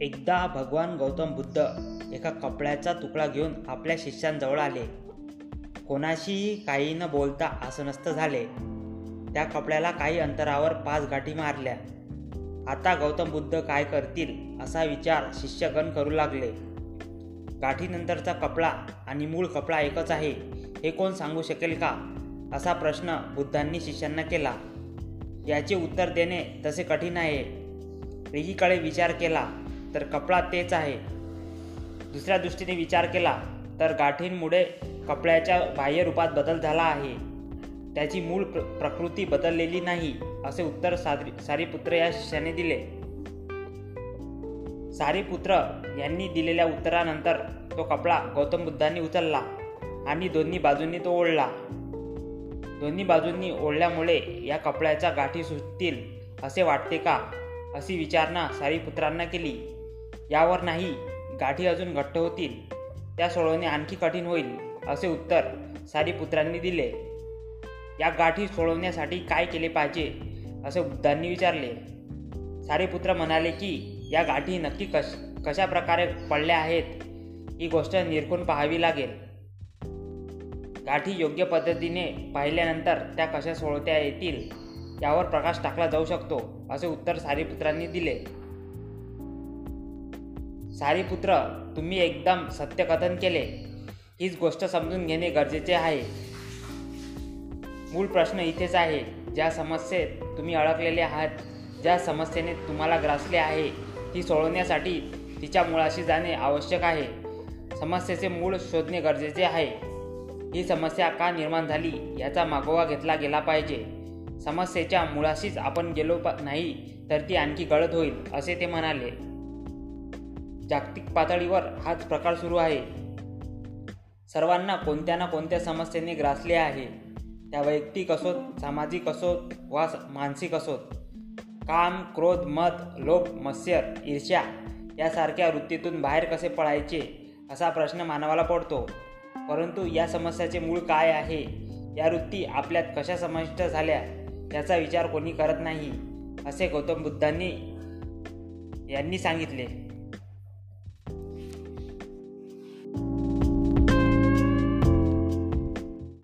एकदा भगवान गौतम बुद्ध एका कपड्याचा तुकडा घेऊन आपल्या शिष्यांजवळ आले. कोणाशीही काही न बोलता आसनस्थ झाले. त्या कपड्याला काही अंतरावर पाच गाठी मारल्या. आता गौतम बुद्ध काय करतील असा विचार शिष्यगण करू लागले. गाठीनंतरचा कपडा आणि मूळ कपडा एकच आहे हे कोण सांगू शकेल का? असा प्रश्न बुद्धांनी शिष्यांना केला. याचे उत्तर देणे तसे कठीण आहे. एकीकडे विचार केला तर कपडा तेच आहे. दुसऱ्या दृष्टीने विचार केला तर गाठींमुळे कपड्याच्या बाह्य रूपात बदल झाला आहे. त्याची मूळ प्र प्रकृती बदललेली नाही असे उत्तर सारी सारीपुत्र या शिष्याने दिले. सारीपुत्र यांनी दिलेल्या उत्तरानंतर तो कपडा गौतम बुद्धांनी उचलला आणि दोन्ही बाजूंनी तो ओढला. दोन्ही बाजूंनी ओढल्यामुळे या कपड्याच्या गाठी सुटतील असे वाटते का अशी विचारणा सारीपुत्रांना केली. यावर नाही गाठी अजून घट्ट होतील. त्या सोडवणे आणखी कठीण होईल असे उत्तर सारीपुत्रांनी दिले. या गाठी सोडवण्यासाठी काय केले पाहिजे असे बुद्धांनी विचारले. सारीपुत्र म्हणाले की या गाठी नक्की कश कशा प्रकारे पडल्या आहेत ही गोष्ट निरखून पाहावी लागेल. गाठी योग्य पद्धतीने पाहिल्यानंतर त्या कशा सोडवता येतील यावर प्रकाश टाकला जाऊ शकतो असे उत्तर सारीपुत्रांनी दिले. सारीपुत्र तुम्ही एकदम सत्यकथन केले. हीच गोष्ट समजून घेणे गरजेचे आहे. मूळ प्रश्न इथेच आहे. ज्या समस्येत तुम्ही अडकलेले आहात ज्या समस्येने तुम्हाला ग्रासले आहे ती सोडवण्यासाठी तिच्या मुळाशी जाणे आवश्यक आहे. समस्येचे मूळ शोधणे गरजेचे आहे. ही समस्या का निर्माण झाली याचा मागोवा घेतला गेला पाहिजे. समस्येच्या मुळाशीच आपण गेलो नाही तर ती आणखी गळत होईल असे ते म्हणाले. जागतिक पातळीवर हाच प्रकार सुरू आहे. सर्वांना कोणत्या ना कोणत्या समस्येने ग्रासले आहे. त्या वैयक्तिक असोत सामाजिक असोत वा मानसिक असोत. काम क्रोध मत लोभ मत्स्यर ईर्ष्या यासारख्या वृत्तीतून बाहेर कसे पळायचे असा प्रश्न मानवाला पडतो. परंतु या समस्याचे मूळ काय आहे? या वृत्ती आपल्यात कशा समाविष्ट झाल्या याचा विचार कोणी करत नाही असे गौतम बुद्धांनी यांनी सांगितले.